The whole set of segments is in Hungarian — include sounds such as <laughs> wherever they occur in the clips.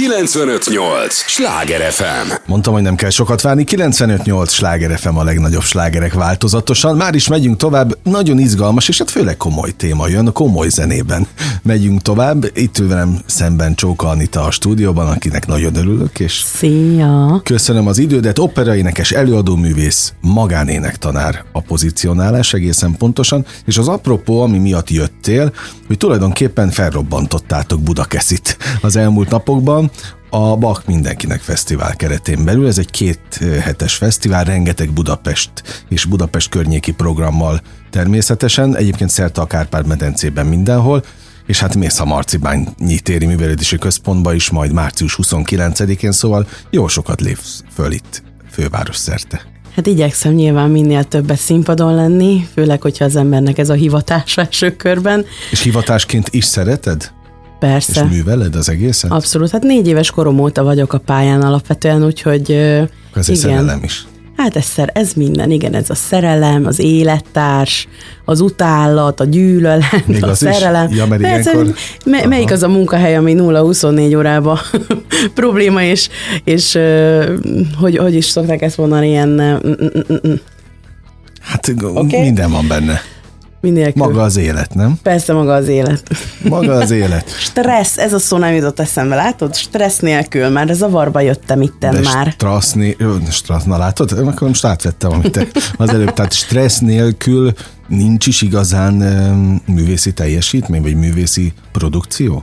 958! Sláger FM! Mondtam, hogy nem kell sokat várni. 95-8 sláger FM a legnagyobb slágerek változatosan. Már is megyünk tovább. Nagyon izgalmas, és hát főleg komoly téma jön, a komoly zenében. Megyünk tovább. Itt ül velem szemben Csóka Anita a stúdióban, akinek nagyon örülök, és Szia! köszönöm az idődet. Operaénekes, előadóművész, magánénektanár a pozícionálás egészen pontosan, és az apropó, ami miatt jöttél, hogy tulajdonképpen felrobbantottátok Budakeszit az elmúlt napokban, a Bach Mindenkinek Fesztivál keretén belül. Ez egy két hetes fesztivál, rengeteg Budapest és Budapest környéki programmal természetesen, egyébként szerte a Kárpát-medencében mindenhol, és hát mész a Marcibányi téri művelődési központba is majd március 29-én, szóval jó sokat lépsz föl itt főváros szerte. Hát igyekszem nyilván minél többet színpadon lenni, főleg, hogyha az embernek ez a hivatása első körben. És hivatásként is szereted? Persze. És műveled az egészet? Abszolút. Hát négy éves korom óta vagyok a pályán alapvetően, úgyhogy Ez egy szerelem is. Hát ez, ez minden, igen, ez a szerelem, az élettárs, az utálat, a gyűlölet, Még a az is? szerelem. Ja, mert Persze, ilyenkor- me, melyik az a munkahely, ami 0-24 órában <laughs> probléma, és, és hogy, hogy is szokták ezt mondani, ilyen mm, mm, mm, Hát Oké. minden van benne. Minélkül. Maga az élet, nem? Persze maga az élet. Maga az élet. <laughs> Stressz, ez a szó nem jutott eszembe, látod? Stressz nélkül, már zavarba jöttem itten De már. Stressz, né- ö, stressz, na látod? Akkor most átvettem, amit te <laughs> az előbb. Tehát stressz nélkül nincs is igazán ö, művészi teljesítmény, vagy művészi produkció?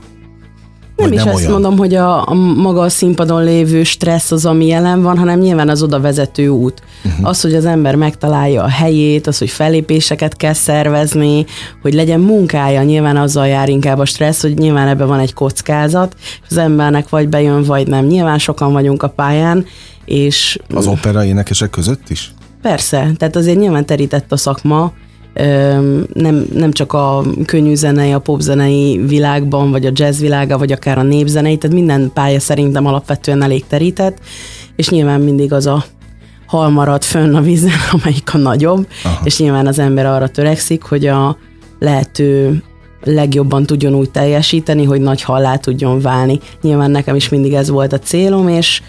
Nem is nem azt olyan? mondom, hogy a, a maga a színpadon lévő stressz az, ami jelen van, hanem nyilván az oda vezető út. Uh-huh. Az, hogy az ember megtalálja a helyét, az, hogy fellépéseket kell szervezni, hogy legyen munkája, nyilván azzal jár inkább a stressz, hogy nyilván ebben van egy kockázat, és az embernek vagy bejön, vagy nem. Nyilván sokan vagyunk a pályán, és Az opera énekesek között is? Persze, tehát azért nyilván terített a szakma, nem, nem csak a könnyű zenei, a popzenei világban, vagy a jazz világa, vagy akár a népzenei, tehát minden pálya szerintem alapvetően elég terített, és nyilván mindig az a hal marad fönn a vízen, <laughs> amelyik a nagyobb, Aha. és nyilván az ember arra törekszik, hogy a lehető legjobban tudjon úgy teljesíteni, hogy nagy hallá tudjon válni. Nyilván nekem is mindig ez volt a célom, és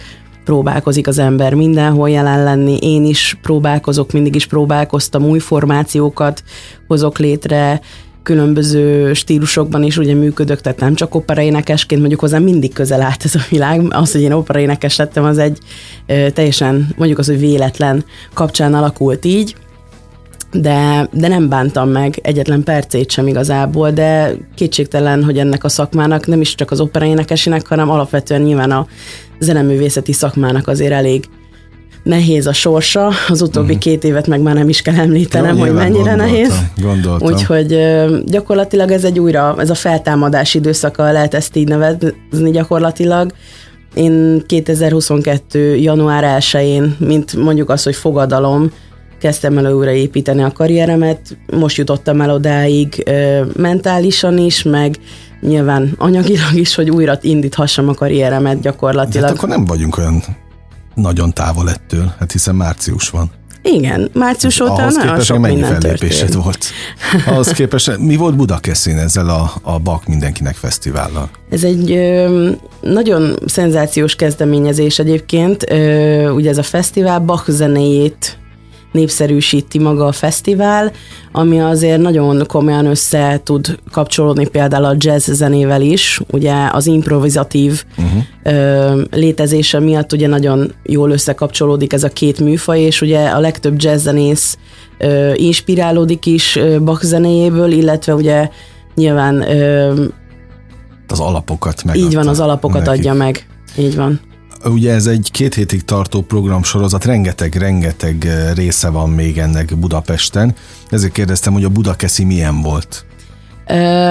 próbálkozik az ember mindenhol jelen lenni. Én is próbálkozok, mindig is próbálkoztam, új formációkat hozok létre, különböző stílusokban is ugye működök, tehát nem csak operaénekesként, mondjuk hozzám mindig közel állt ez a világ. Az, hogy én operaénekes lettem, az egy ö, teljesen, mondjuk az, hogy véletlen kapcsán alakult így, de, de nem bántam meg egyetlen percét sem igazából, de kétségtelen, hogy ennek a szakmának nem is csak az operaénekesének, hanem alapvetően nyilván a zeneművészeti szakmának azért elég nehéz a sorsa. Az utóbbi uh-huh. két évet meg már nem is kell említenem, Jó, hogy mennyire gondoltam, nehéz. Gondoltam. Úgyhogy gyakorlatilag ez egy újra, ez a feltámadás időszaka, lehet ezt így nevezni gyakorlatilag. Én 2022. január 1-én, mint mondjuk az, hogy fogadalom, kezdtem el újra építeni a karrieremet, most jutottam el odáig mentálisan is, meg nyilván anyagilag is, hogy újra indíthassam a karrieremet De gyakorlatilag. hát akkor nem vagyunk olyan nagyon távol ettől, hát hiszen március van. Igen, március óta Ahhoz nagyon képest sok mennyi fellépésed volt? Ahhoz képest, mi volt Budakeszin ezzel a, a Bak Mindenkinek fesztivállal? Ez egy ö, nagyon szenzációs kezdeményezés egyébként. Ö, ugye ez a fesztivál Bach zenéjét népszerűsíti maga a fesztivál, ami azért nagyon komolyan össze tud kapcsolódni például a jazz zenével is. Ugye az improvizatív uh-huh. ö, létezése miatt ugye nagyon jól összekapcsolódik ez a két műfaj, és ugye a legtöbb jazz zenész ö, inspirálódik is ö, Bach zenéjéből, illetve ugye nyilván ö, Az alapokat meg. így van, az alapokat adja meg. Így van. Ugye ez egy két hétig tartó programsorozat, rengeteg-rengeteg eh, része van még ennek Budapesten. Ezért kérdeztem, hogy a Budakeszi milyen volt.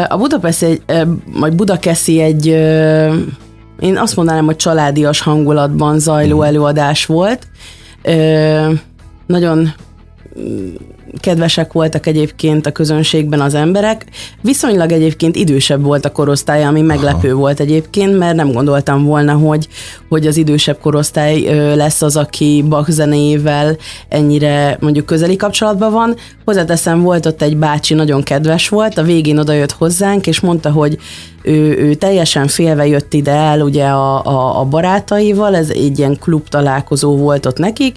A Budapest egy, vagy Budakeszi egy, én azt mondanám, hogy családias hangulatban zajló előadás volt. Nagyon kedvesek voltak egyébként a közönségben az emberek. Viszonylag egyébként idősebb volt a korosztály, ami meglepő Aha. volt egyébként, mert nem gondoltam volna, hogy, hogy az idősebb korosztály lesz az, aki Bach zenéjével ennyire mondjuk közeli kapcsolatban van. Hozzáteszem, volt ott egy bácsi, nagyon kedves volt, a végén odajött hozzánk, és mondta, hogy ő, ő teljesen félve jött ide el ugye a, a, a barátaival, ez egy ilyen klub találkozó volt ott nekik,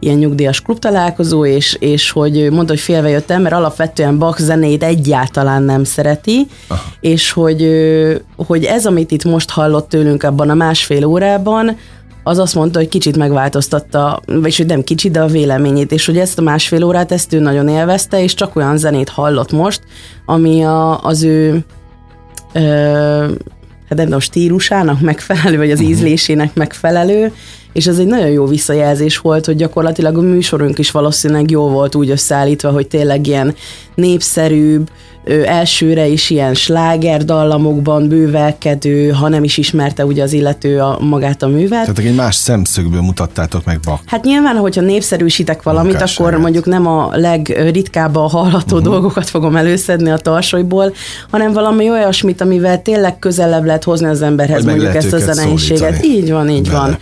ilyen nyugdíjas klub találkozó, és, és hogy mondta, hogy félve jöttem, mert alapvetően Bach zenét egyáltalán nem szereti, Aha. és hogy, hogy ez, amit itt most hallott tőlünk abban a másfél órában, az azt mondta, hogy kicsit megváltoztatta, vagyis hogy nem kicsit, de a véleményét, és hogy ezt a másfél órát ezt ő nagyon élvezte, és csak olyan zenét hallott most, ami a, az ő ö, hát nem tudom, stílusának megfelelő, vagy az uh-huh. ízlésének megfelelő, és ez egy nagyon jó visszajelzés volt, hogy gyakorlatilag a műsorunk is valószínűleg jó volt úgy összeállítva, hogy tényleg ilyen népszerűbb, elsőre is ilyen sláger dallamokban bővelkedő, ha nem is ismerte ugye az illető a, magát a művet. Tehát egy más szemszögből mutattátok meg Bach. Hát nyilván, hogyha népszerűsítek valamit, Munkásságát. akkor mondjuk nem a legritkábban hallható uh-huh. dolgokat fogom előszedni a tarsolyból, hanem valami olyasmit, amivel tényleg közelebb lehet hozni az emberhez Hogy mondjuk ezt a zeneiséget. Így van, így Bele. van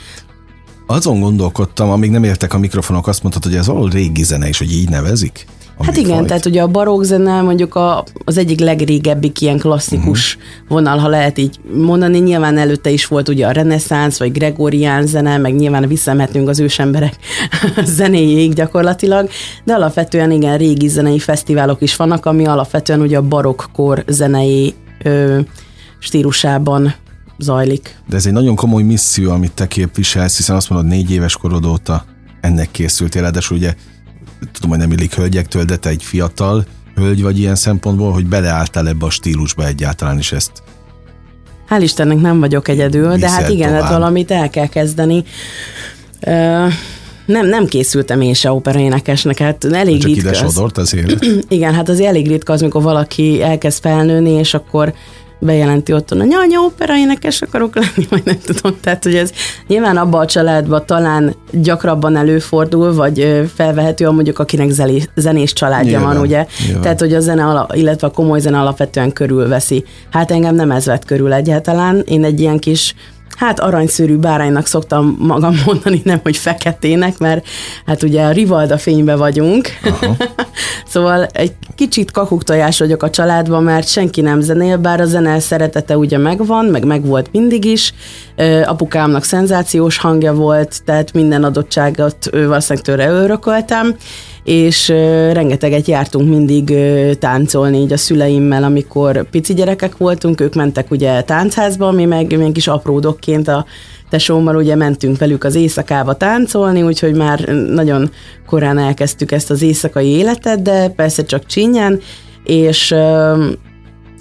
azon gondolkodtam, amíg nem értek a mikrofonok, azt mondtad, hogy ez valahol régi zene is, hogy így nevezik? Hát igen, fajt. tehát ugye a barokk zene mondjuk a, az egyik legrégebbik ilyen klasszikus uh-huh. vonal, ha lehet így mondani. Nyilván előtte is volt ugye a reneszánsz, vagy gregorián zene, meg nyilván visszamehetünk az ősemberek <laughs> zenéjéig gyakorlatilag, de alapvetően igen, régi zenei fesztiválok is vannak, ami alapvetően ugye a barokkor zenei ö, stílusában zajlik. De ez egy nagyon komoly misszió, amit te képviselsz, hiszen azt mondod, négy éves korod óta ennek készültél, ráadásul ugye tudom, hogy nem illik hölgyektől, de te egy fiatal hölgy vagy ilyen szempontból, hogy beleálltál ebbe a stílusba egyáltalán is ezt Hál' Istennek nem vagyok egyedül, de hát igen, hát valamit el kell kezdeni. Uh, nem, nem készültem én se operaénekesnek, hát elég Csak ritka. Csak ide az élet. <clears throat> Igen, hát az elég ritka az, amikor valaki elkezd felnőni, és akkor bejelenti otthon, hogy anya, opera énekes akarok lenni, vagy nem tudom. Tehát, hogy ez nyilván abban a családban talán gyakrabban előfordul, vagy felvehető, a mondjuk akinek zenés családja nyilván, van, ugye. Nyilván. Tehát, hogy a zene, illetve a komoly zene alapvetően körülveszi. Hát engem nem ez vett körül egyáltalán. Én egy ilyen kis hát aranyszőrű báránynak szoktam magam <laughs> mondani, nem hogy feketének, mert hát ugye a Rivalda fénybe vagyunk. <laughs> szóval egy kicsit kakuktojás vagyok a családban, mert senki nem zenél, bár a zene szeretete ugye megvan, meg megvolt mindig is. Apukámnak szenzációs hangja volt, tehát minden adottságot valószínűleg tőle örököltem, és rengeteget jártunk mindig táncolni így a szüleimmel, amikor pici gyerekek voltunk, ők mentek ugye táncházba, mi meg még kis apródokként a tesómmal ugye mentünk velük az éjszakába táncolni, úgyhogy már nagyon korán elkezdtük ezt az éjszakai életet, de persze csak csinyán, és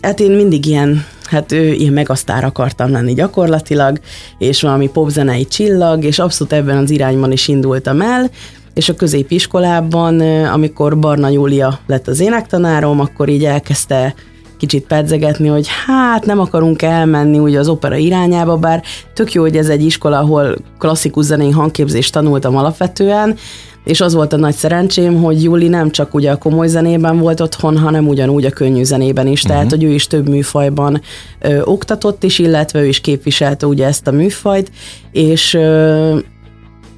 hát én mindig ilyen hát ő ilyen megasztár akartam lenni gyakorlatilag, és valami popzenei csillag, és abszolút ebben az irányban is indultam el, és a középiskolában, amikor Barna Júlia lett az énektanárom, akkor így elkezdte kicsit pedzegetni, hogy hát nem akarunk elmenni ugye az opera irányába, bár tök jó, hogy ez egy iskola, ahol klasszikus zenei hangképzést tanultam alapvetően, és az volt a nagy szerencsém, hogy Júli nem csak ugye a komoly zenében volt otthon, hanem ugyanúgy a könnyű zenében is, uh-huh. tehát hogy ő is több műfajban ö, oktatott is, illetve ő is képviselte ugye ezt a műfajt, és ö,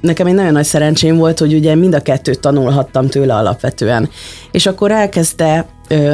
nekem egy nagyon nagy szerencsém volt, hogy ugye mind a kettőt tanulhattam tőle alapvetően. És akkor elkezdte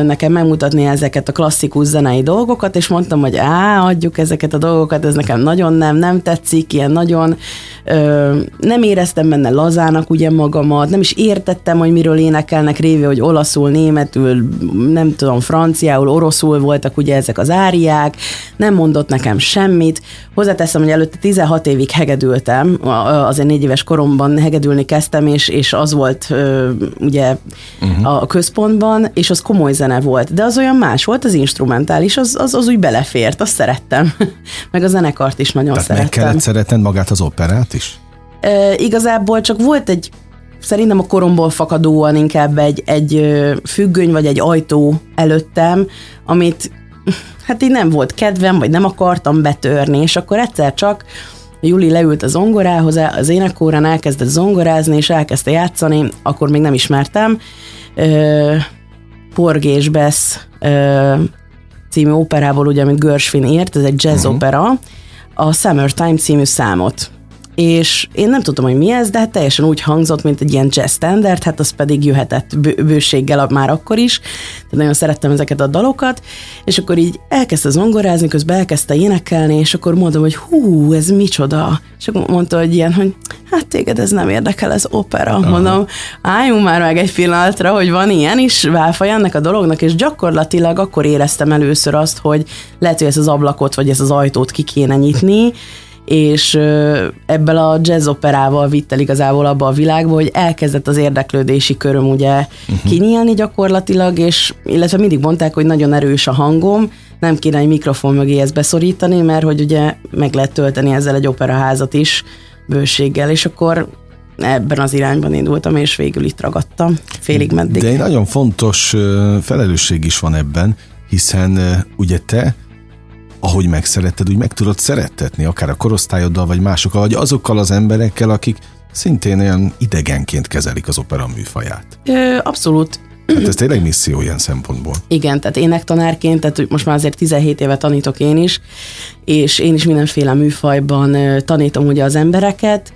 nekem megmutatni ezeket a klasszikus zenei dolgokat, és mondtam, hogy á, adjuk ezeket a dolgokat, ez nekem nagyon nem, nem tetszik, ilyen nagyon ö, nem éreztem benne lazának ugye magamat, nem is értettem, hogy miről énekelnek révé, hogy olaszul, németül, nem tudom, franciául, oroszul voltak ugye ezek az áriák, nem mondott nekem semmit. Hozzáteszem, hogy előtte 16 évig hegedültem, azért négy éves koromban hegedülni kezdtem, és, és az volt ö, ugye uh-huh. a központban, és az komoly komoly zene volt, de az olyan más volt, az instrumentális, az, az, az úgy belefért, azt szerettem. <laughs> meg a zenekart is nagyon Tehát szerettem. meg kellett szeretned magát az operát is? E, igazából csak volt egy, szerintem a koromból fakadóan inkább egy, egy függöny vagy egy ajtó előttem, amit <laughs> hát így nem volt kedvem, vagy nem akartam betörni, és akkor egyszer csak Juli leült a zongorához, az énekórán elkezdett zongorázni, és elkezdte játszani, akkor még nem ismertem. Porgés Besz című operából, ugye, amit Gershwin írt, ez egy jazz uh-huh. opera, a Summertime című számot. És én nem tudtam, hogy mi ez, de hát teljesen úgy hangzott, mint egy ilyen jazz standard, hát az pedig jöhetett bőséggel már akkor is, tehát nagyon szerettem ezeket a dalokat, és akkor így elkezdte zongorázni, közben elkezdte énekelni, és akkor mondom, hogy hú, ez micsoda, és akkor mondta, hogy ilyen, hogy hát téged ez nem érdekel, ez opera. Aha. Mondom, álljunk már meg egy pillanatra, hogy van ilyen is válfaj ennek a dolognak, és gyakorlatilag akkor éreztem először azt, hogy lehet, hogy ezt az ablakot, vagy ezt az ajtót ki kéne nyitni, és ebből a jazz operával vitt el igazából abba a világba, hogy elkezdett az érdeklődési köröm ugye uh-huh. kinyílni gyakorlatilag, és illetve mindig mondták, hogy nagyon erős a hangom, nem kéne egy mikrofon mögé ezt beszorítani, mert hogy ugye meg lehet tölteni ezzel egy operaházat is bőséggel, és akkor ebben az irányban indultam, és végül itt ragadtam, félig meddig. De egy nagyon fontos felelősség is van ebben, hiszen ugye te ahogy megszeretted, úgy meg tudod szerettetni, akár a korosztályoddal, vagy másokkal, vagy azokkal az emberekkel, akik szintén olyan idegenként kezelik az opera műfaját. Ö, abszolút. Hát ez tényleg misszió ilyen szempontból. Igen, tehát énektanárként, tehát most már azért 17 éve tanítok én is, és én is mindenféle műfajban tanítom ugye az embereket,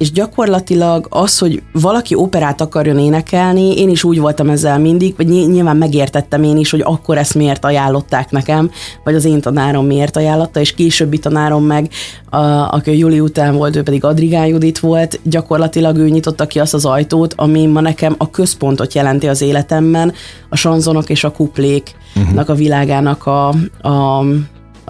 és gyakorlatilag az, hogy valaki operát akarjon énekelni, én is úgy voltam ezzel mindig, vagy nyilván megértettem én is, hogy akkor ezt miért ajánlották nekem, vagy az én tanárom miért ajánlotta, és későbbi tanárom meg, a, aki a Juli után volt, ő pedig Adrigán Judit volt, gyakorlatilag ő nyitotta ki azt az ajtót, ami ma nekem a központot jelenti az életemben, a sanzonok és a kupléknak uh-huh. a világának a, a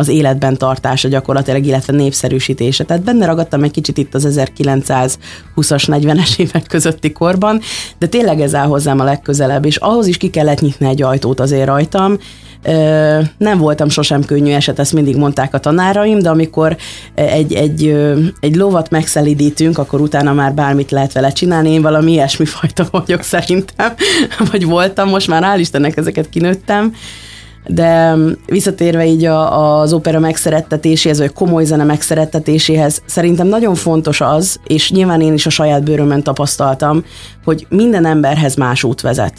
az életben tartása gyakorlatilag, illetve népszerűsítése. Tehát benne ragadtam egy kicsit itt az 1920-as, 40-es évek közötti korban, de tényleg ez áll hozzám a legközelebb, és ahhoz is ki kellett nyitni egy ajtót azért rajtam, nem voltam sosem könnyű eset, ezt mindig mondták a tanáraim, de amikor egy, egy, egy lovat megszelidítünk, akkor utána már bármit lehet vele csinálni. Én valami ilyesmi fajta vagyok <laughs> szerintem, vagy voltam, most már hál' Istennek ezeket kinőttem de visszatérve így a, az opera megszerettetéséhez, vagy komoly zene megszerettetéséhez, szerintem nagyon fontos az, és nyilván én is a saját bőrömön tapasztaltam, hogy minden emberhez más út vezet.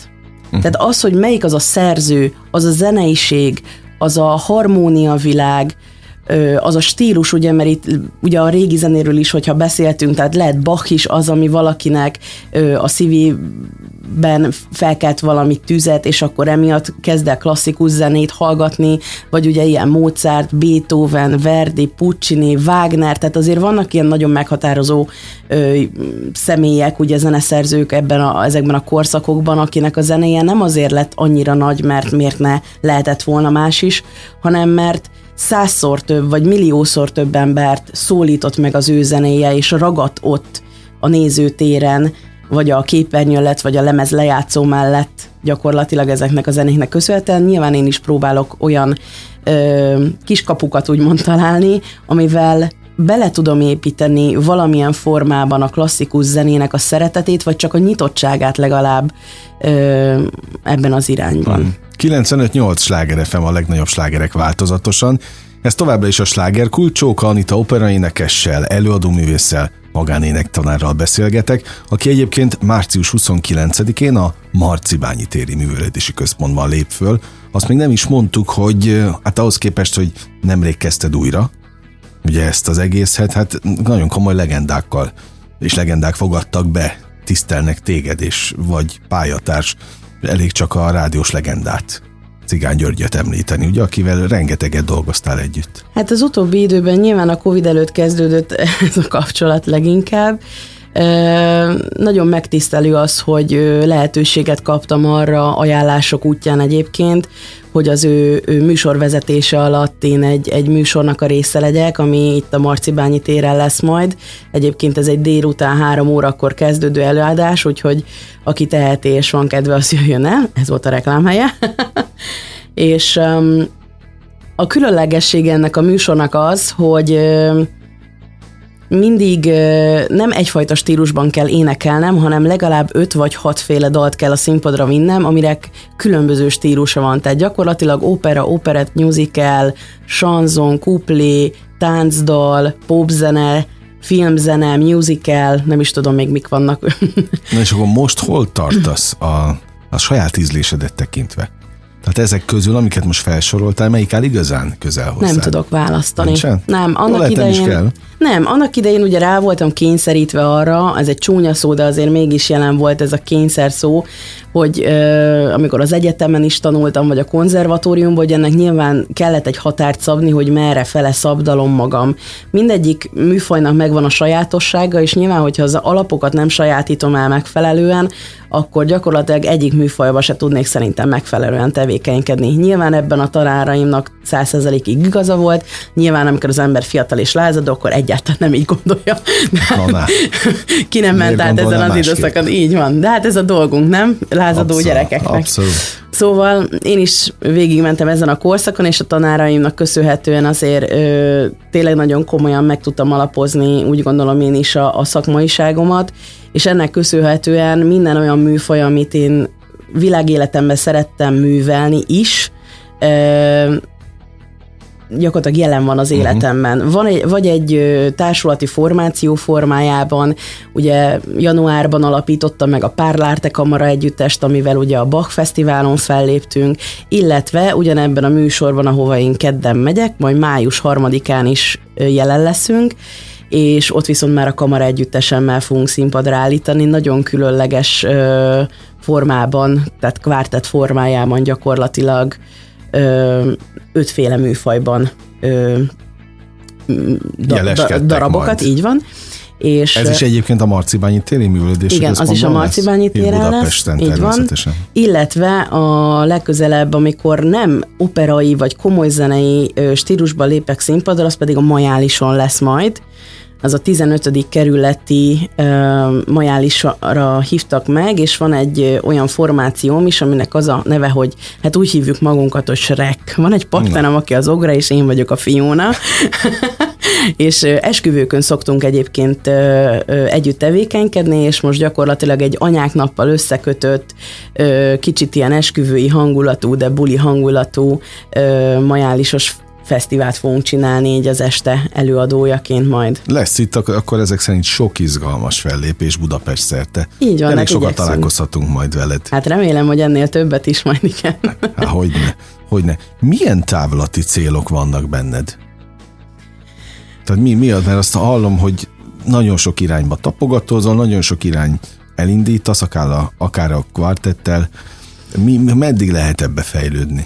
Uh-huh. Tehát az, hogy melyik az a szerző, az a zeneiség, az a harmónia világ, az a stílus, ugye, mert itt ugye a régi zenéről is, hogyha beszéltünk, tehát lehet Bach is az, ami valakinek a szívében felkelt valami tüzet, és akkor emiatt kezd el klasszikus zenét hallgatni, vagy ugye ilyen Mozart, Beethoven, Verdi, Puccini, Wagner, tehát azért vannak ilyen nagyon meghatározó személyek, ugye zeneszerzők ebben a, ezekben a korszakokban, akinek a zenéje nem azért lett annyira nagy, mert miért ne lehetett volna más is, hanem mert százszor több, vagy milliószor több embert szólított meg az ő zenéje, és ragadt ott a nézőtéren, vagy a képernyő lett, vagy a lemez lejátszó mellett gyakorlatilag ezeknek a zenéknek köszönhetően. Nyilván én is próbálok olyan ö, kiskapukat úgymond találni, amivel bele tudom építeni valamilyen formában a klasszikus zenének a szeretetét, vagy csak a nyitottságát legalább ö, ebben az irányban. Hmm. 95-8 sláger FM a legnagyobb slágerek változatosan. Ez továbbra is a sláger kult, Csóka Anita operaénekessel, előadóművésszel, magánénektanárral beszélgetek, aki egyébként március 29-én a Marcibányi téri művelődési központban lép föl. Azt még nem is mondtuk, hogy hát ahhoz képest, hogy nemrég kezdted újra, ugye ezt az egészet, hát nagyon komoly legendákkal és legendák fogadtak be, tisztelnek téged, és vagy pályatárs, elég csak a rádiós legendát Cigány Györgyöt említeni, ugye, akivel rengeteget dolgoztál együtt. Hát az utóbbi időben nyilván a Covid előtt kezdődött <laughs> ez a kapcsolat leginkább, nagyon megtisztelő az, hogy lehetőséget kaptam arra ajánlások útján egyébként, hogy az ő, ő műsorvezetése alatt én egy, egy műsornak a része legyek, ami itt a Marcibányi téren lesz majd. Egyébként ez egy délután három órakor kezdődő előadás, úgyhogy aki teheti és van kedve, az jöjjön el. Ez volt a reklámhelye. <laughs> és um, a különlegesség ennek a műsornak az, hogy um, mindig nem egyfajta stílusban kell énekelnem, hanem legalább öt vagy hatféle dalt kell a színpadra vinnem, amire különböző stílusa van. Tehát gyakorlatilag opera, operett, musical, chanson, kuplé, táncdal, popzene, filmzene, musical, nem is tudom még mik vannak. Na és akkor most hol tartasz a, a saját ízlésedet tekintve? Tehát ezek közül, amiket most felsoroltál, melyik áll igazán közel hozzá? Nem tudok választani. Nincsen? Nem, annak Lehet, nem is idején... kell. Nem, annak idején ugye rá voltam kényszerítve arra, ez egy csúnya szó, de azért mégis jelen volt ez a kényszer szó, hogy ö, amikor az egyetemen is tanultam, vagy a konzervatóriumban, hogy ennek nyilván kellett egy határt szabni, hogy merre fele szabdalom magam. Mindegyik műfajnak megvan a sajátossága, és nyilván, hogyha az alapokat nem sajátítom el megfelelően, akkor gyakorlatilag egyik műfajba se tudnék szerintem megfelelően tevékenykedni. Nyilván ebben a tanáraimnak százszerzelékig igaza volt, nyilván amikor az ember fiatal és lázadó, akkor egyáltalán nem így gondolja. Na, na. Ki nem ment át ezen az időszakon, így van. De hát ez a dolgunk, nem? Lázadó Abszolút, gyerekeknek. Abszolút. Szóval én is végigmentem ezen a korszakon, és a tanáraimnak köszönhetően azért ö, tényleg nagyon komolyan meg tudtam alapozni, úgy gondolom én is a, a szakmaiságomat, és ennek köszönhetően minden olyan műfaj, amit én világéletemben szerettem művelni is, ö, gyakorlatilag jelen van az életemben. Van egy, vagy egy társulati formáció formájában, ugye januárban alapítottam meg a Párlárte Kamara együttest, amivel ugye a Bach Fesztiválon felléptünk, illetve ugyanebben a műsorban, ahova én kedden megyek, majd május harmadikán is jelen leszünk, és ott viszont már a kamara együttesemmel fogunk színpadra állítani, nagyon különleges ö, formában, tehát kvártett formájában gyakorlatilag ö, ötféle műfajban ö, da, darabokat, majd. így van. És Ez is egyébként a Marcibányi téri művelődési igen, az is a? Marcibányi téren lesz, Budapesten így van. illetve a legközelebb, amikor nem operai vagy komoly zenei stílusban lépek színpadra, az pedig a Majálison lesz majd. Az a 15. kerületi ö, Majálisra hívtak meg, és van egy olyan formációm is, aminek az a neve, hogy hát úgy hívjuk magunkat, hogy Shrek. Van egy partnerem, aki az Ogra, és én vagyok a Fiona. <laughs> és esküvőkön szoktunk egyébként ö, ö, együtt tevékenykedni, és most gyakorlatilag egy anyák nappal összekötött, ö, kicsit ilyen esküvői hangulatú, de buli hangulatú majálisos fesztivált fogunk csinálni így az este előadójaként majd. Lesz itt ak- akkor ezek szerint sok izgalmas fellépés Budapest szerte. Így van, Elég hát sokat igyekszünk. találkozhatunk majd veled. Hát remélem, hogy ennél többet is majd igen. <laughs> Há, hogyne, hogyne. Milyen távlati célok vannak benned? Tehát mi, mi az? Mert azt hallom, hogy nagyon sok irányba tapogatózol, nagyon sok irány elindítasz, akár a, akár a kvartettel. Mi, meddig lehet ebbe fejlődni?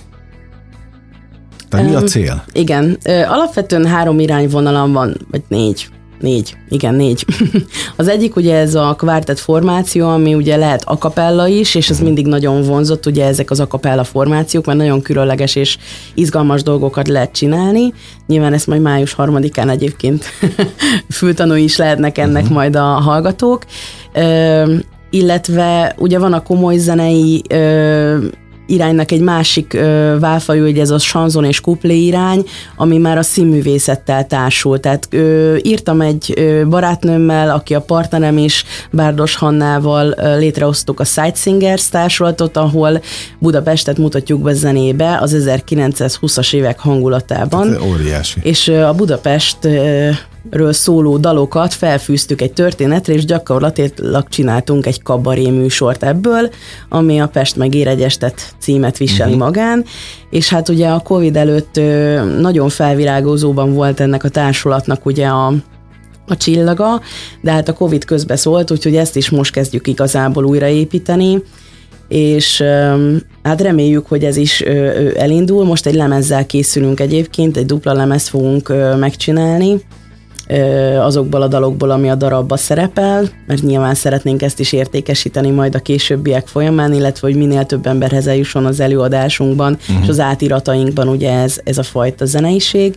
Tehát mi a cél? Igen, alapvetően három irányvonalam van, vagy négy. Négy, igen, négy. <laughs> az egyik ugye ez a kvártett formáció, ami ugye lehet akapella is, és ez mindig nagyon vonzott, ugye ezek az akapella formációk, mert nagyon különleges és izgalmas dolgokat lehet csinálni. Nyilván ezt majd május harmadikán egyébként <laughs> fültanúi is lehetnek ennek uh-huh. majd a hallgatók. Ö, illetve ugye van a komoly zenei ö, iránynak egy másik ö, válfajú, hogy ez a sanzon és kuplé irány, ami már a színművészettel társul. Tehát ö, írtam egy ö, barátnőmmel, aki a partnerem is, Bárdos Hannával ö, létrehoztuk a Sightsingers társulatot, ahol Budapestet mutatjuk be zenébe az 1920-as évek hangulatában. Hát, óriási. És ö, a Budapestről szóló dalokat felfűztük egy történetre, és gyakorlatilag csináltunk egy kabaré műsort ebből, ami a Pest meg Éregyestet címet viseli uh-huh. magán, és hát ugye a Covid előtt nagyon felvirágozóban volt ennek a társulatnak ugye a a csillaga, de hát a Covid közbe szólt, úgyhogy ezt is most kezdjük igazából újraépíteni, és hát reméljük, hogy ez is elindul. Most egy lemezzel készülünk egyébként, egy dupla lemezt fogunk megcsinálni azokból a dalokból, ami a darabba szerepel, mert nyilván szeretnénk ezt is értékesíteni majd a későbbiek folyamán, illetve hogy minél több emberhez eljusson az előadásunkban, uh-huh. és az átiratainkban ugye ez, ez a fajta zeneiség.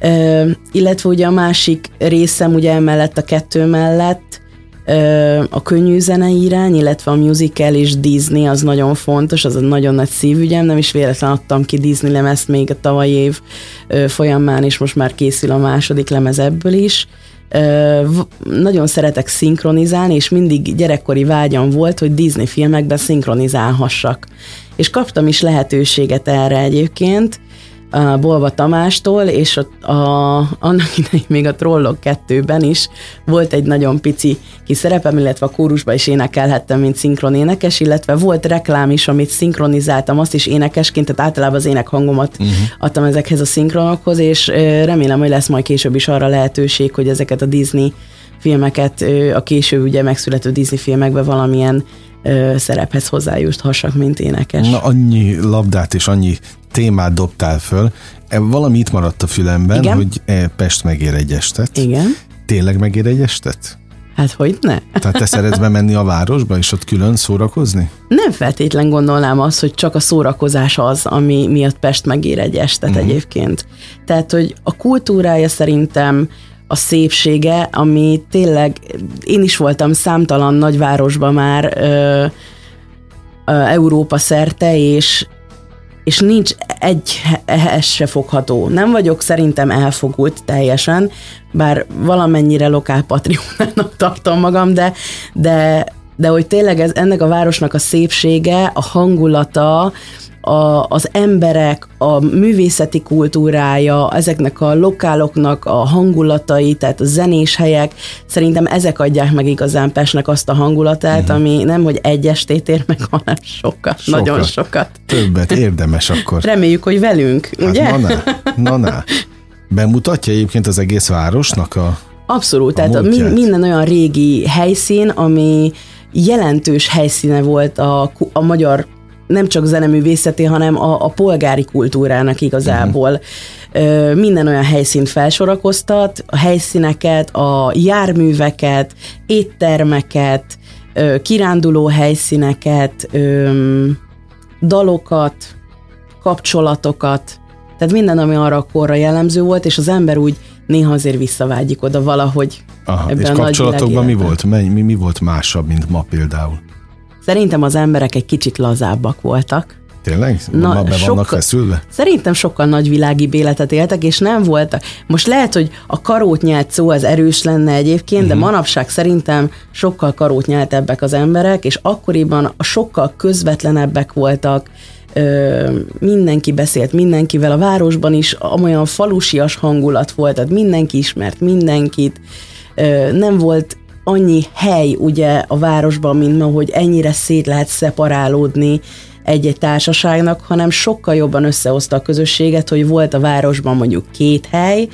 Ö, illetve ugye a másik részem ugye emellett a kettő mellett A könnyű zenei irány, illetve a musical és Disney az nagyon fontos, az egy nagyon nagy szívügyem, nem is véletlen adtam ki Disney lemezt még a tavalyi év folyamán, és most már készül a második lemez ebből is. Nagyon szeretek szinkronizálni, és mindig gyerekkori vágyam volt, hogy Disney filmekben szinkronizálhassak. És kaptam is lehetőséget erre egyébként, a Bolva Tamástól, és a, a, annak idején még a Trollok 2-ben is volt egy nagyon pici kis szerepem, illetve a kórusban is énekelhettem, mint szinkron énekes, illetve volt reklám is, amit szinkronizáltam, azt is énekesként, tehát általában az énekhangomat uh-huh. adtam ezekhez a szinkronokhoz, és remélem, hogy lesz majd később is arra lehetőség, hogy ezeket a Disney filmeket, a később ugye megszülető Disney filmekbe valamilyen szerephez hozzájuthassak, mint énekes. Na, annyi labdát és annyi témát dobtál föl. E, valami itt maradt a fülemben, Igen? hogy e, Pest megér egy estet. Igen. Tényleg megér egy estet? Hát hogy ne? Tehát te szeretsz bemenni a városba, és ott külön szórakozni? Nem feltétlen gondolnám azt, hogy csak a szórakozás az, ami miatt Pest megér egy estet uh-huh. egyébként. Tehát, hogy a kultúrája szerintem a szépsége, ami tényleg, én is voltam számtalan nagyvárosban már ö, ö, Európa szerte, és és nincs egy ehhez se fogható. Nem vagyok szerintem elfogult teljesen, bár valamennyire lokálpatriónának <laughs> tartom magam, de, de, de hogy tényleg ez, ennek a városnak a szépsége, a hangulata, a, az emberek, a művészeti kultúrája, ezeknek a lokáloknak a hangulatai, tehát a zenés helyek, szerintem ezek adják meg igazán Pesnek azt a hangulatát, uh-huh. ami nem, hogy egy estét ér meg, hanem sokat, sokat, nagyon sokat. Többet, érdemes akkor. Reméljük, hogy velünk, hát ugye? Na, na, na, na. Bemutatja egyébként az egész városnak a Abszolút, a tehát a, minden olyan régi helyszín, ami jelentős helyszíne volt a, a magyar nem csak zeneművészeti, hanem a, a polgári kultúrának igazából. Uh-huh. Minden olyan helyszínt felsorakoztat, a helyszíneket, a járműveket, éttermeket, kiránduló helyszíneket, dalokat, kapcsolatokat, tehát minden, ami arra a korra jellemző volt, és az ember úgy néha azért visszavágyik oda valahogy. Aha, ebben és a kapcsolatokban mi volt? Mi, mi, mi volt másabb, mint ma például? Szerintem az emberek egy kicsit lazábbak voltak. Tényleg? Na, Ma be sokkal, vannak feszülve? Szerintem sokkal nagyvilági életet éltek, és nem voltak. Most lehet, hogy a karót nyelt szó az erős lenne egyébként, uh-huh. de mhm. manapság szerintem sokkal karót nyeltebbek az emberek, és akkoriban a sokkal közvetlenebbek voltak, ö, mindenki beszélt mindenkivel, a városban is amolyan falusias hangulat volt, tehát mindenki ismert mindenkit, ö, nem volt annyi hely ugye a városban, mint ma, hogy ennyire szét lehet szeparálódni egy-egy társaságnak, hanem sokkal jobban összehozta a közösséget, hogy volt a városban mondjuk két hely,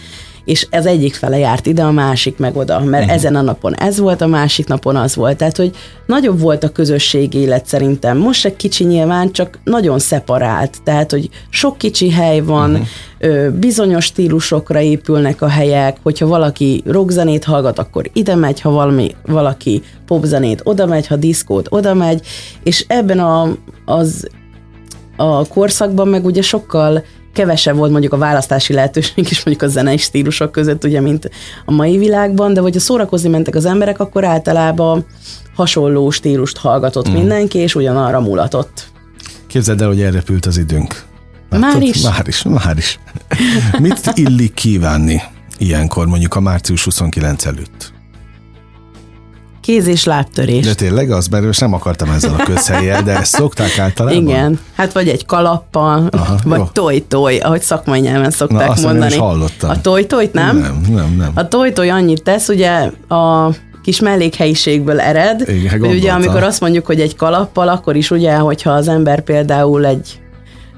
és ez egyik fele járt ide, a másik meg oda, mert uh-huh. ezen a napon ez volt, a másik napon az volt. Tehát, hogy nagyobb volt a közösségi élet szerintem. Most egy kicsi nyilván, csak nagyon szeparált. Tehát, hogy sok kicsi hely van, uh-huh. bizonyos stílusokra épülnek a helyek, hogyha valaki rockzenét hallgat, akkor ide megy, ha valami, valaki popzenét oda megy, ha diszkót oda megy, és ebben a, az a korszakban meg ugye sokkal kevesebb volt mondjuk a választási lehetőség is mondjuk a zenei stílusok között, ugye, mint a mai világban, de hogyha szórakozni mentek az emberek, akkor általában hasonló stílust hallgatott mm. mindenki, és ugyanarra mulatott. Képzeld el, hogy elrepült az időnk. Látod? Már is? Már is, már is. <laughs> Mit illik kívánni ilyenkor, mondjuk a március 29 előtt? Kéz- és lábtörés. De tényleg az, mert most nem akartam ezzel a közhelyjel, de ezt szokták általában? Igen, hát vagy egy kalappal, Aha, vagy toj-toj, ahogy szakmai nyelven szokták Na, azt mondani. Nem hallottam. A toj-tojt nem? Nem, nem, nem. A toj-toj annyit tesz, ugye a kis mellékhelyiségből ered, Igen, hogy ugye amikor azt mondjuk, hogy egy kalappal, akkor is ugye, hogyha az ember például egy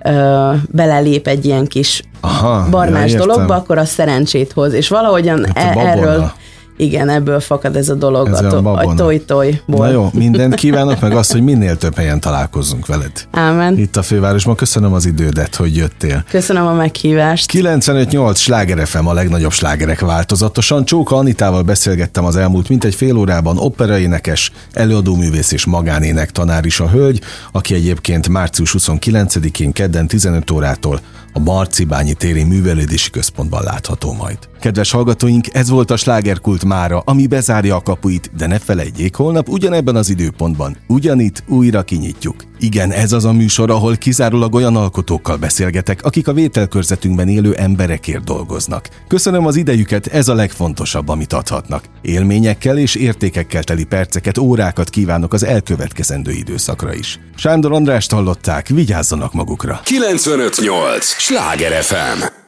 ö, belelép egy ilyen kis Aha, barnás ja, dologba, akkor az szerencsét hoz. És valahogyan hát e- erről igen, ebből fakad ez a dolog, ez a, to- a toj-tojból. Na jó, mindent kívánok, meg azt, hogy minél több helyen találkozzunk veled. Ámen. Itt a fővárosban. Köszönöm az idődet, hogy jöttél. Köszönöm a meghívást. 95-8 Sláger FM a legnagyobb slágerek változatosan. Csóka Anitával beszélgettem az elmúlt mintegy fél órában, operaénekes, előadóművész és magánének tanár is a hölgy, aki egyébként március 29-én kedden 15 órától a Marcibányi téri művelődési központban látható majd. Kedves hallgatóink, ez volt a slágerkult indult mára, ami bezárja a kapuit, de ne felejtjék, holnap ugyanebben az időpontban, ugyanitt újra kinyitjuk. Igen, ez az a műsor, ahol kizárólag olyan alkotókkal beszélgetek, akik a vételkörzetünkben élő emberekért dolgoznak. Köszönöm az idejüket, ez a legfontosabb, amit adhatnak. Élményekkel és értékekkel teli perceket, órákat kívánok az elkövetkezendő időszakra is. Sándor Andrást hallották, vigyázzanak magukra. 958! Sláger FM!